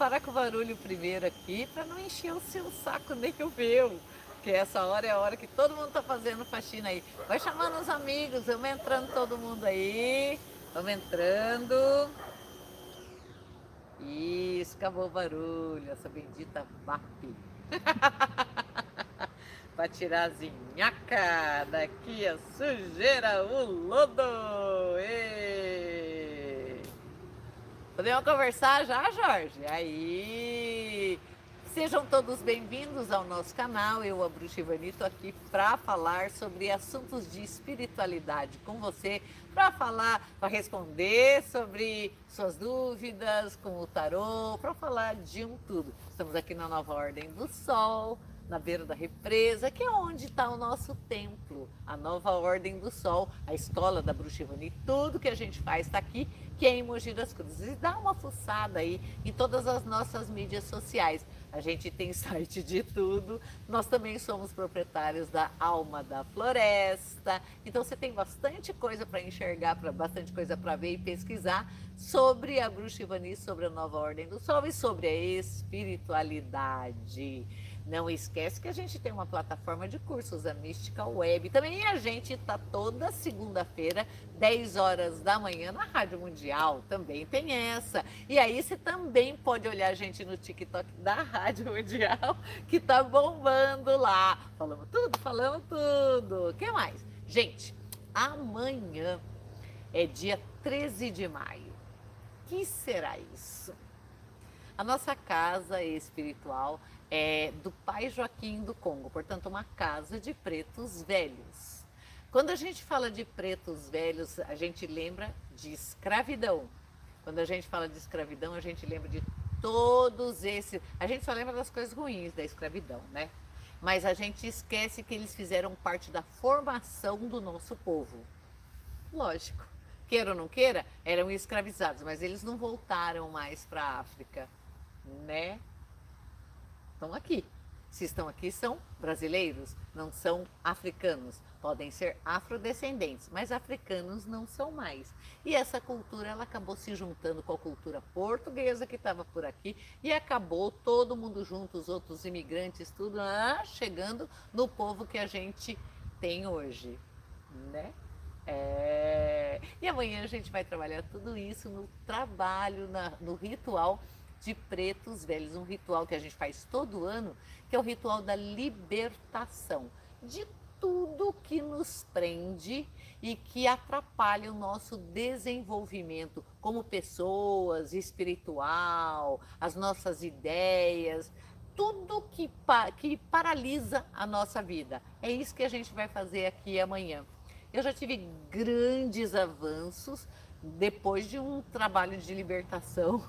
parar com o barulho primeiro aqui para não encher o seu saco nem o meu. Porque essa hora é a hora que todo mundo está fazendo faxina aí. Vai chamando os amigos, vamos entrando todo mundo aí. Vamos entrando. Isso, acabou o barulho, essa bendita VAP. para tirar a zinhaca daqui a sujeira, o lodo. Ei. Podemos conversar já, Jorge? Aí. Sejam todos bem-vindos ao nosso canal. Eu, a Bruxa Ivani, estou aqui para falar sobre assuntos de espiritualidade com você, para falar, para responder sobre suas dúvidas com o tarô, para falar de um tudo. Estamos aqui na Nova Ordem do Sol, na beira da represa, que é onde está o nosso templo, a nova Ordem do Sol, a escola da Bruxa Ivani. Tudo que a gente faz está aqui, que é em Mogi das Cruzes. E dá uma fuçada aí em todas as nossas mídias sociais. A gente tem site de tudo. Nós também somos proprietários da Alma da Floresta. Então você tem bastante coisa para enxergar, pra, bastante coisa para ver e pesquisar sobre a Bruxa Ivani, sobre a nova Ordem do Sol e sobre a espiritualidade. Não esquece que a gente tem uma plataforma de cursos, a Mística Web. Também a gente está toda segunda-feira, 10 horas da manhã, na Rádio Mundial. Também tem essa. E aí você também pode olhar a gente no TikTok da Rádio Mundial, que está bombando lá. Falamos tudo, falamos tudo. O que mais? Gente, amanhã é dia 13 de maio. que será isso? A nossa casa espiritual é do pai Joaquim do Congo, portanto, uma casa de pretos velhos. Quando a gente fala de pretos velhos, a gente lembra de escravidão. Quando a gente fala de escravidão, a gente lembra de todos esses. A gente só lembra das coisas ruins da escravidão, né? Mas a gente esquece que eles fizeram parte da formação do nosso povo. Lógico. Queira ou não queira, eram escravizados, mas eles não voltaram mais para a África, né? Estão aqui. Se estão aqui, são brasileiros, não são africanos. Podem ser afrodescendentes, mas africanos não são mais. E essa cultura ela acabou se juntando com a cultura portuguesa que estava por aqui e acabou todo mundo junto, os outros imigrantes, tudo ah, chegando no povo que a gente tem hoje, né? É... E amanhã a gente vai trabalhar tudo isso no trabalho, na, no ritual de pretos velhos, um ritual que a gente faz todo ano, que é o ritual da libertação de tudo que nos prende e que atrapalha o nosso desenvolvimento como pessoas, espiritual, as nossas ideias, tudo que, que paralisa a nossa vida. É isso que a gente vai fazer aqui amanhã. Eu já tive grandes avanços depois de um trabalho de libertação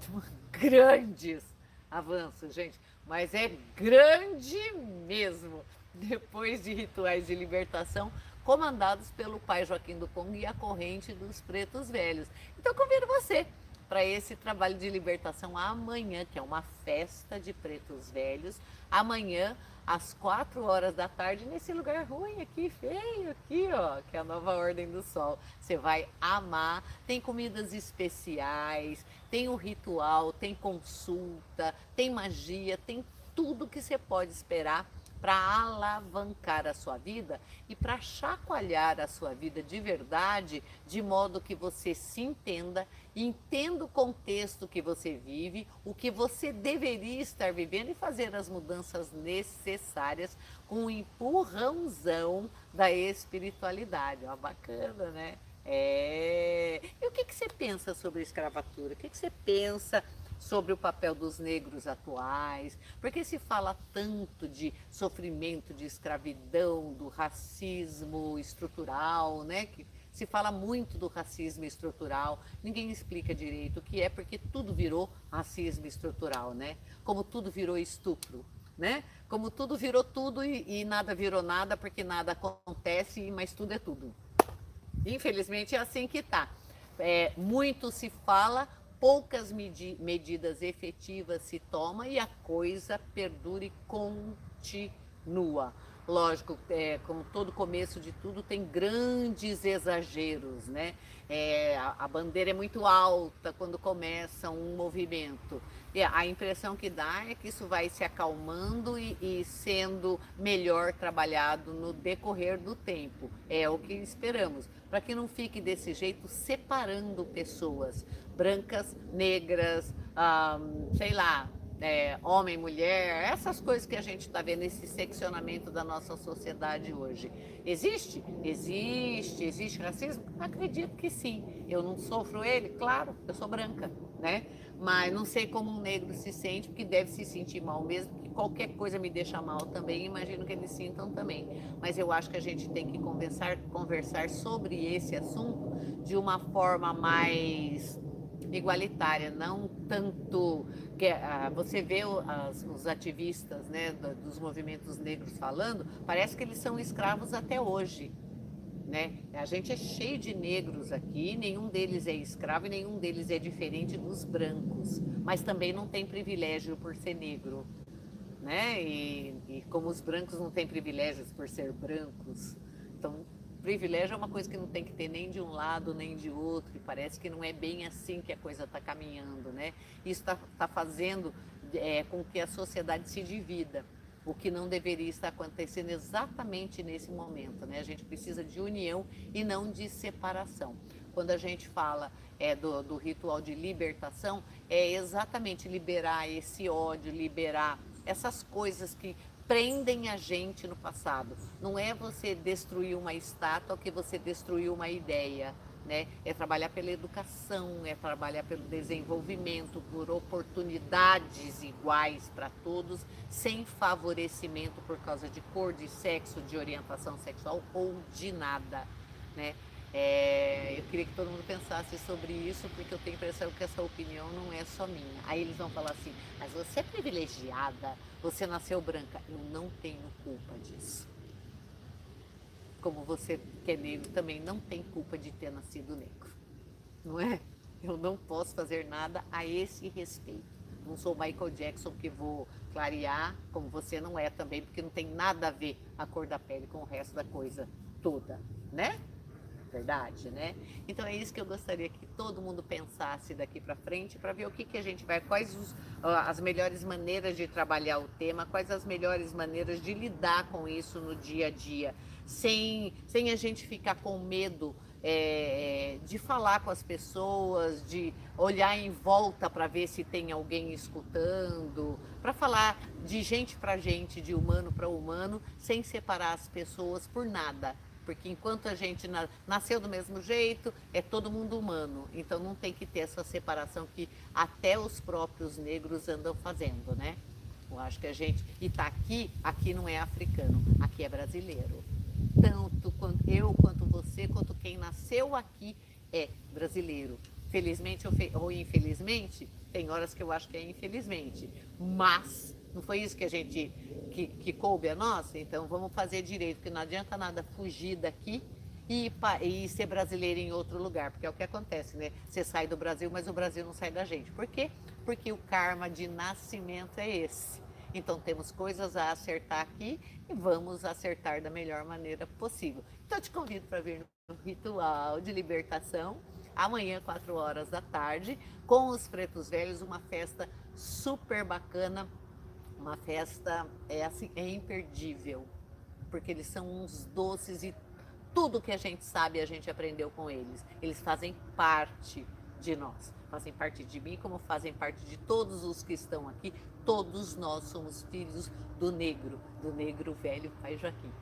grandes avanços, gente, mas é grande mesmo. Depois de rituais de libertação comandados pelo pai Joaquim do Congo e a corrente dos pretos velhos. Então convido você para esse trabalho de libertação amanhã, que é uma festa de pretos velhos. Amanhã, às quatro horas da tarde, nesse lugar ruim aqui, feio aqui, ó, que é a nova Ordem do Sol. Você vai amar. Tem comidas especiais, tem o ritual, tem consulta, tem magia, tem tudo que você pode esperar para alavancar a sua vida e para chacoalhar a sua vida de verdade, de modo que você se entenda, entenda o contexto que você vive, o que você deveria estar vivendo e fazer as mudanças necessárias com um empurrãozão da espiritualidade. Ó, bacana, né? É... E o que, que você pensa sobre a escravatura? O que, que você pensa sobre o papel dos negros atuais, porque se fala tanto de sofrimento, de escravidão, do racismo estrutural, né? Que se fala muito do racismo estrutural, ninguém explica direito o que é, porque tudo virou racismo estrutural, né? Como tudo virou estupro, né? Como tudo virou tudo e, e nada virou nada, porque nada acontece, mas tudo é tudo. Infelizmente é assim que está. É, muito se fala, poucas medi medidas efetivas se toma e a coisa perdura e continua. Lógico, é, como todo começo de tudo, tem grandes exageros, né? É, a, a, bandeira é muito alta quando começa um movimento. E a impressão que dá é que isso vai se acalmando e, e sendo melhor trabalhado no decorrer do tempo. É o que esperamos, para que não fique desse jeito separando pessoas brancas, negras, sei lá, é, homem, mulher, essas coisas que a gente está vendo, esse seccionamento da nossa sociedade hoje. Existe? Existe. Existe racismo? Acredito que sim. Eu não sofro ele? Claro, eu sou branca, né? Mas não sei como um negro se sente, porque deve se sentir mal mesmo, que qualquer coisa me deixa mal também, imagino que eles sintam também. Mas eu acho que a gente tem que conversar, conversar sobre esse assunto de uma forma mais igualitária, não tanto que ah, você vê as, os ativistas né, dos movimentos negros falando, parece que eles são escravos até hoje. Né? A gente é cheio de negros aqui, nenhum deles é escravo e nenhum deles é diferente dos brancos, mas também não tem privilégio por ser negro. Né? E, e como os brancos não têm privilégios por ser brancos, então privilégio é uma coisa que não tem que ter nem de um lado nem de outro, e parece que não é bem assim que a coisa está caminhando, né? Isso está tá fazendo é, com que a sociedade se divida, o que não deveria estar acontecendo exatamente nesse momento, né? A gente precisa de união e não de separação. Quando a gente fala é, do, do ritual de libertação, é exatamente liberar esse ódio, liberar essas coisas que prendem a gente no passado. Não é você destruir uma estátua que você destruiu uma ideia. Né? É trabalhar pela educação, é trabalhar pelo desenvolvimento, por oportunidades iguais para todos, sem favorecimento por causa de cor, de sexo, de orientação sexual ou de nada. Né? É, eu queria que todo mundo pensasse sobre isso, porque eu tenho a impressão que essa opinião não é só minha. Aí eles vão falar assim, mas você é privilegiada, você nasceu branca. Eu não tenho culpa disso. Como você que é negro também não tem culpa de ter nascido negro. Não é? Eu não posso fazer nada a esse respeito. Não sou Michael Jackson que vou clarear, como você não é também, porque não tem nada a ver a cor da pele com o resto da coisa toda, né? Verdade, né? Então é isso que eu gostaria que todo mundo pensasse daqui para frente para ver o que, que a gente vai, quais os, as melhores maneiras de trabalhar o tema, quais as melhores maneiras de lidar com isso no dia a dia, sem, sem a gente ficar com medo é, de falar com as pessoas, de olhar em volta para ver se tem alguém escutando, para falar de gente para gente, de humano para humano, sem separar as pessoas por nada porque enquanto a gente na, nasceu do mesmo jeito, é todo mundo humano. Então não tem que ter essa separação que até os próprios negros andam fazendo, né? Eu acho que a gente. E tá aqui, aqui não é africano, aqui é brasileiro. Tanto quanto eu, quanto você, quanto quem nasceu aqui é brasileiro. Felizmente ou, fe, ou infelizmente, tem horas que eu acho que é infelizmente. Mas não foi isso que a gente que, que coube a nós? Então vamos fazer direito, porque não adianta nada fugir daqui e, e ser brasileiro em outro lugar, porque é o que acontece, né? Você sai do Brasil, mas o Brasil não sai da gente. Por quê? Porque o karma de nascimento é esse. Então temos coisas a acertar aqui e vamos acertar da melhor maneira possível. Então te convido para vir no ritual de libertação amanhã, 4 horas da tarde, com os pretos velhos, uma festa super bacana uma festa é assim, é imperdível, porque eles são uns doces e tudo que a gente sabe a gente aprendeu com eles. Eles fazem parte de nós, fazem parte de mim, como fazem parte de todos os que estão aqui. Todos nós somos filhos do negro, do negro velho Pai Joaquim.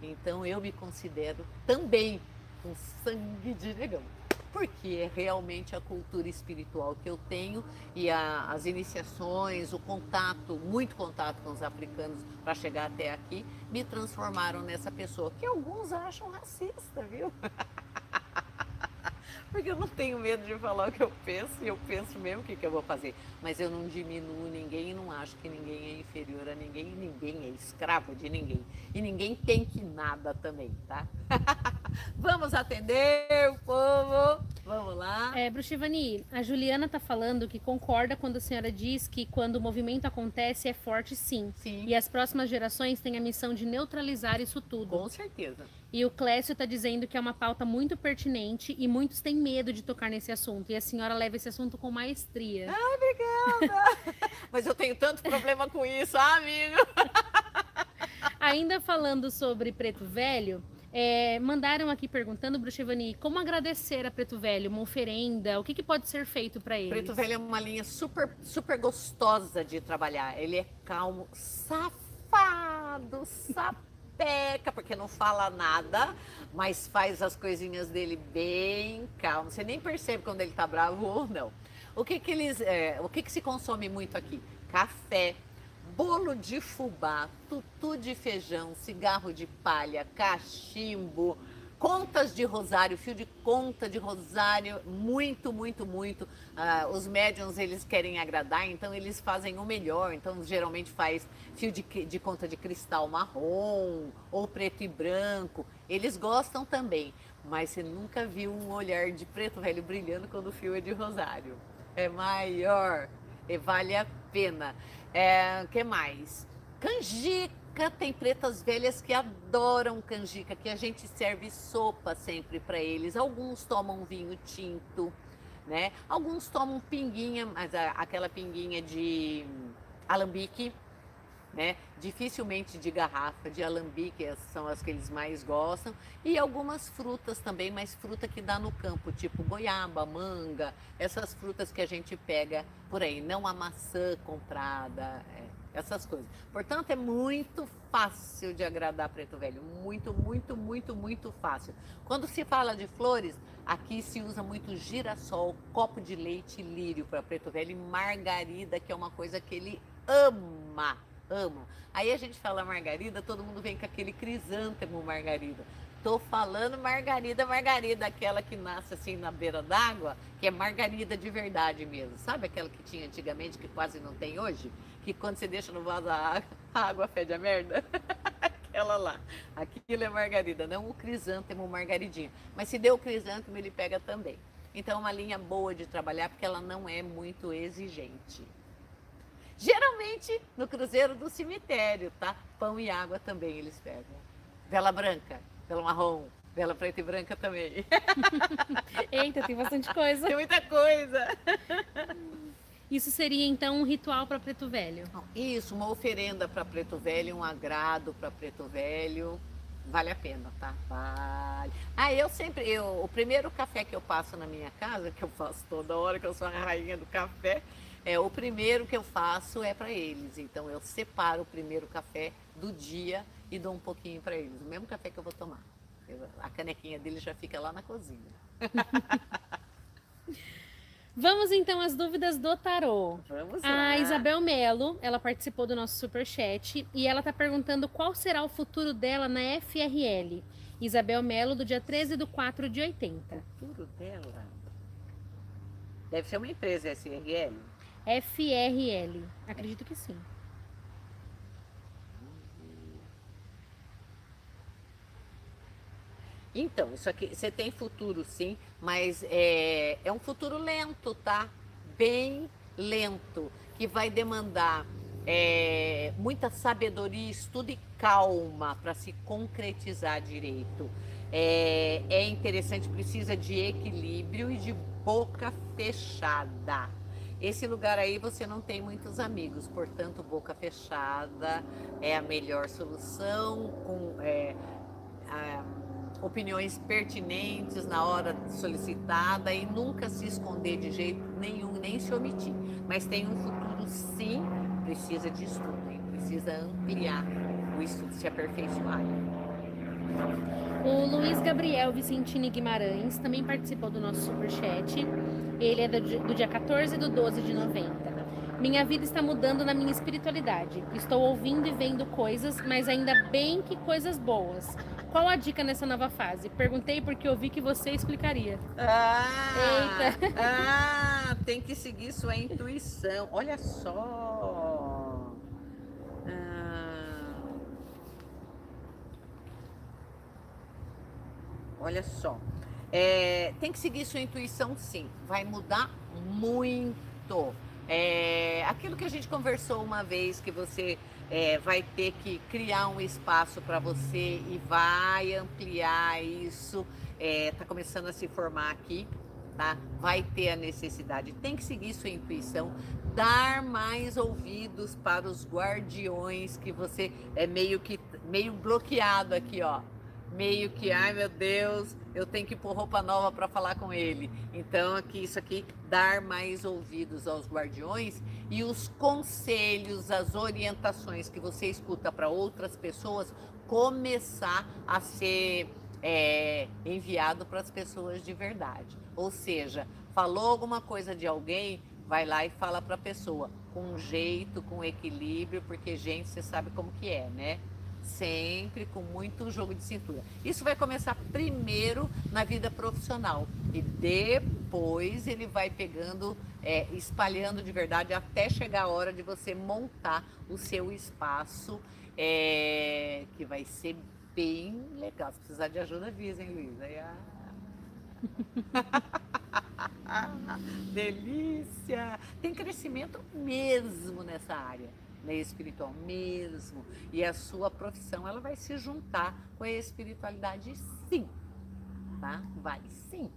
Então eu me considero também com sangue de negão porque é realmente a cultura espiritual que eu tenho e a, as iniciações, o contato, muito contato com os africanos para chegar até aqui, me transformaram nessa pessoa que alguns acham racista, viu? porque eu não tenho medo de falar o que eu penso e eu penso mesmo o que, que eu vou fazer. Mas eu não diminuo ninguém e não acho que ninguém é inferior a ninguém e ninguém é escravo de ninguém. E ninguém tem que nada também, tá? Vamos atender o povo. Vamos lá. É, Bruxivani, a Juliana tá falando que concorda quando a senhora diz que quando o movimento acontece é forte sim. Sim. E as próximas gerações têm a missão de neutralizar isso tudo. Com certeza. E o Clécio está dizendo que é uma pauta muito pertinente e muitos têm medo de tocar nesse assunto. E a senhora leva esse assunto com maestria. Mas eu tenho tanto problema com isso, ah, amigo. Ainda falando sobre Preto Velho, é, mandaram aqui perguntando, Bruxevani, como agradecer a Preto Velho, uma oferenda, o que, que pode ser feito para eles? Preto Velho é uma linha super, super gostosa de trabalhar. Ele é calmo, safado, sapeca, porque não fala nada, mas faz as coisinhas dele bem calmo. Você nem percebe quando ele tá bravo ou não. O que que eles, é, o que que se consome muito aqui? Café, bolo de fubá, tutu de feijão, cigarro de palha, cachimbo, contas de rosário, fio de conta de rosário, muito, muito, muito. Ah, os médiums eles querem agradar, então eles fazem o melhor. Então geralmente faz fio de, de conta de cristal marrom ou preto e branco. Eles gostam também, mas você nunca viu um olhar de preto velho brilhando quando o fio é de rosário. É maior e vale a pena. É, que mais? Canjica, tem pretas velhas que adoram canjica, que a gente serve sopa sempre para eles. Alguns tomam vinho tinto, né? Alguns tomam pinguinha, mas a, aquela pinguinha de alambique, né? Dificilmente de garrafa, de alambique são as que eles mais gostam. E algumas frutas também, mas fruta que dá no campo, tipo goiaba, manga, essas frutas que a gente pega por aí, não a maçã comprada, é, essas coisas. Portanto, é muito fácil de agradar preto velho, muito, muito, muito, muito fácil. Quando se fala de flores, aqui se usa muito girassol, copo de leite, lírio para preto velho e margarida, que é uma coisa que ele ama amam. Aí a gente fala margarida, todo mundo vem com aquele crisântemo margarida. Tô falando margarida, margarida, aquela que nasce assim na beira d'água, que é margarida de verdade mesmo. Sabe aquela que tinha antigamente, que quase não tem hoje? Que quando você deixa no vaso a água, a água fede a merda? aquela lá. Aquilo é margarida, não o crisântemo margaridinho. Mas se deu o crisântemo, ele pega também. Então é uma linha boa de trabalhar, porque ela não é muito exigente. Geralmente no cruzeiro do cemitério, tá? Pão e água também eles pegam. Vela branca, vela marrom, vela preta e branca também. Eita, tem bastante coisa. Tem muita coisa. Isso seria então um ritual para Preto Velho? Isso, uma oferenda para Preto Velho, um agrado para Preto Velho. Vale a pena, tá? Vale. Ah, eu sempre, eu, o primeiro café que eu passo na minha casa, que eu faço toda hora, que eu sou a rainha do café, é, o primeiro que eu faço é para eles. Então eu separo o primeiro café do dia e dou um pouquinho para eles. O mesmo café que eu vou tomar. Eu, a canequinha dele já fica lá na cozinha. Vamos então às dúvidas do tarô. Vamos lá. A Isabel Melo, ela participou do nosso super chat e ela está perguntando qual será o futuro dela na FRL. Isabel Melo, do dia 13 de 4 de 80. O futuro dela? Deve ser uma empresa SRL. FRL. Acredito que sim. Então, isso aqui, você tem futuro sim, mas é, é um futuro lento, tá? Bem lento, que vai demandar é, muita sabedoria, estudo e calma para se concretizar direito. É, é interessante, precisa de equilíbrio e de boca fechada. Esse lugar aí você não tem muitos amigos, portanto, boca fechada é a melhor solução, com é, a, opiniões pertinentes na hora solicitada e nunca se esconder de jeito nenhum, nem se omitir. Mas tem um futuro, sim, precisa de estudo, hein? precisa ampliar o estudo, se aperfeiçoar. O Luiz Gabriel Vicentini Guimarães também participou do nosso superchat. Ele é do, dia 14 do 12 de 90. Minha vida está mudando na minha espiritualidade. Estou ouvindo e vendo coisas, mas ainda bem que coisas boas. Qual a dica nessa nova fase? Perguntei porque ouvi que você explicaria. Ah, Eita. ah, tem que seguir sua intuição. Olha só. Ah. olha só. É, tem que seguir sua intuição, sim. Vai mudar muito. É, aquilo que a gente conversou uma vez, que você é, vai ter que criar um espaço para você e vai ampliar isso. Está começando a se formar aqui. Tá? Vai ter a necessidade, tem que seguir sua intuição, dar mais ouvidos para os guardiões que você é meio que meio bloqueado aqui, ó meio que, ai meu Deus, eu tenho que pôr roupa nova para falar com ele. Então, aqui isso aqui dar mais ouvidos aos guardiões e os conselhos, as orientações que você escuta para outras pessoas começar a ser é, enviado para as pessoas de verdade. Ou seja, falou alguma coisa de alguém, vai lá e fala para a pessoa com jeito, com equilíbrio, porque gente, você sabe como que é, né? Sempre com muito jogo de cintura. Isso vai começar primeiro na vida profissional e depois ele vai pegando, é, espalhando de verdade até chegar a hora de você montar o seu espaço, é, que vai ser bem legal. Se precisar de ajuda, avisa, hein, Luiz? Aí, ah. Delícia! Tem crescimento mesmo nessa área né, espiritual mesmo. E a sua profissão ela vai se juntar com a espiritualidade sim. Tá? Vai sim.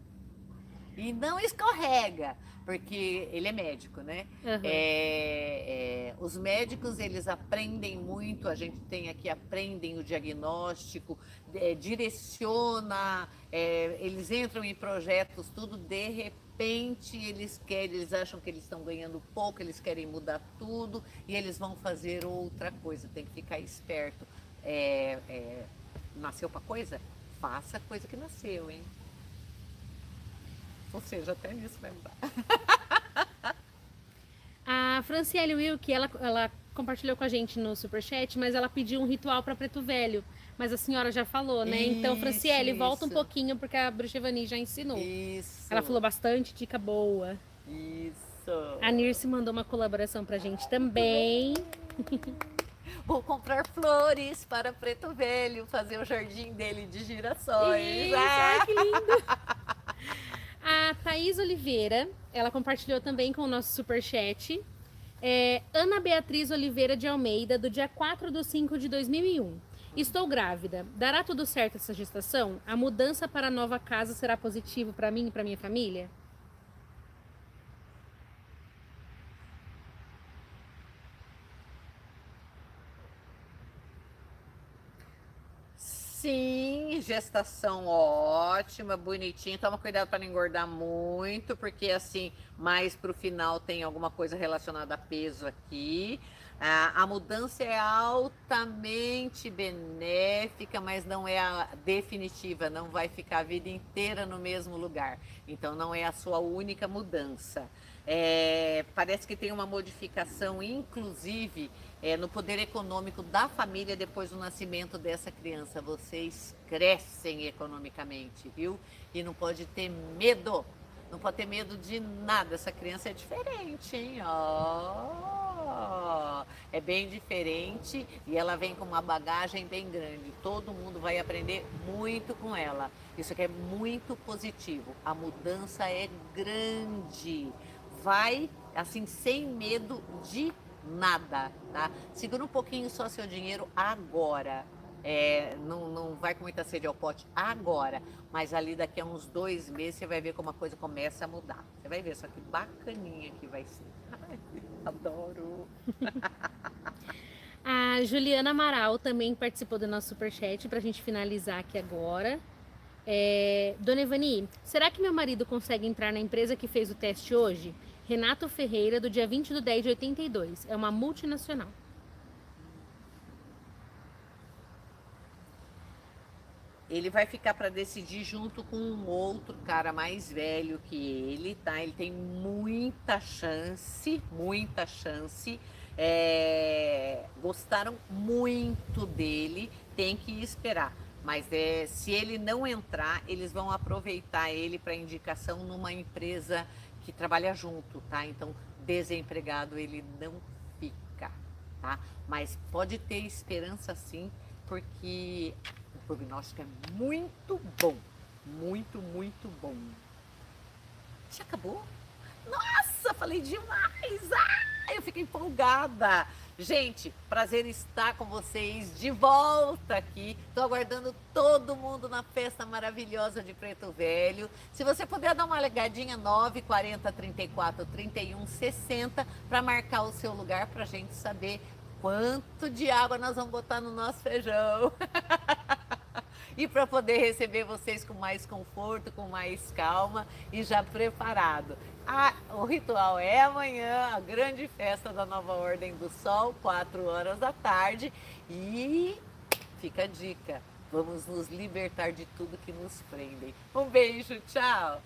E não escorrega, porque ele é médico, né? Uhum. É, é, os médicos, eles aprendem muito, a gente tem aqui, aprendem o diagnóstico, é, direciona, é, eles entram em projetos, tudo de repente eles querem, eles acham que eles estão ganhando pouco, eles querem mudar tudo e eles vão fazer outra coisa. Tem que ficar esperto. É, é, nasceu para coisa? Faça a coisa que nasceu, hein? Ou seja, até nisso vai mudar. A Franciele Wilke, ela, ela compartilhou com a gente no Superchat, mas ela pediu um ritual para Preto Velho. Mas a senhora já falou, né? Então, isso, então, Franciele, isso. volta um pouquinho, porque a Bruxa Evani já ensinou. Isso. Ela falou bastante dica boa. Isso. A Nirce mandou uma colaboração pra gente também. Vou comprar flores para Preto Velho, fazer o jardim dele de girassóis. Isso, ah. ai, que lindo! A Thaís Oliveira, ela compartilhou também com o nosso superchat. É, Ana Beatriz Oliveira de Almeida, do dia 4 de 5 de 2001. Estou grávida. Dará tudo certo essa gestação? A mudança para a nova casa será positivo para mim e para minha família? Sim, gestação ótima, bonitinha. Toma cuidado para não engordar muito, porque assim, mais para o final tem alguma coisa relacionada a peso aqui. A, mudança é altamente benéfica, mas não é a definitiva, não vai ficar a vida inteira no mesmo lugar. Então, não é a sua única mudança. É, parece que tem uma modificação, inclusive, é, no poder econômico da família depois do nascimento dessa criança. Vocês crescem economicamente, viu? E não pode ter medo, não pode ter medo de nada. Essa criança é diferente, hein? Ó. Oh é bem diferente e ela vem com uma bagagem bem grande. Todo mundo vai aprender muito com ela. Isso aqui é muito positivo. A mudança é grande. Vai assim sem medo de nada, tá? Segura um pouquinho só seu dinheiro agora. É, não, não vai com muita sede ao pote agora, mas ali daqui a uns dois meses você vai ver como a coisa começa a mudar. Você vai ver, só que bacaninha que vai ser. Ai, adoro! a Juliana Amaral também participou do nosso superchat para a gente finalizar aqui agora. É, Dona Evani, será que meu marido consegue entrar na empresa que fez o teste hoje? Renato Ferreira, do dia 20 de 10 de 82. É uma multinacional. Ele vai ficar para decidir junto com um outro cara mais velho que ele, tá? Ele tem muita chance, muita chance. É, gostaram muito dele, tem que esperar. Mas é, se ele não entrar, eles vão aproveitar ele para indicação numa empresa que trabalha junto, tá? Então, desempregado ele não fica, tá? Mas pode ter esperança sim, porque prognóstico é muito bom. muito, muito bom. Já acabou? Nossa, falei demais! Ah, eu fico empolgada. Gente, prazer estar com vocês de volta aqui. Estou aguardando todo mundo na festa maravilhosa de Preto Velho. Se você puder dar uma ligadinha 9 40 34 31 60 para marcar o seu lugar para a gente saber quanto de água nós vamos botar no nosso feijão. e para poder receber vocês com mais conforto, com mais calma e já preparado. Ah, o ritual é amanhã, a grande festa da Nova Ordem do Sol, 4 horas da tarde. E fica a dica, vamos nos libertar de tudo que nos prendem. Um beijo, tchau!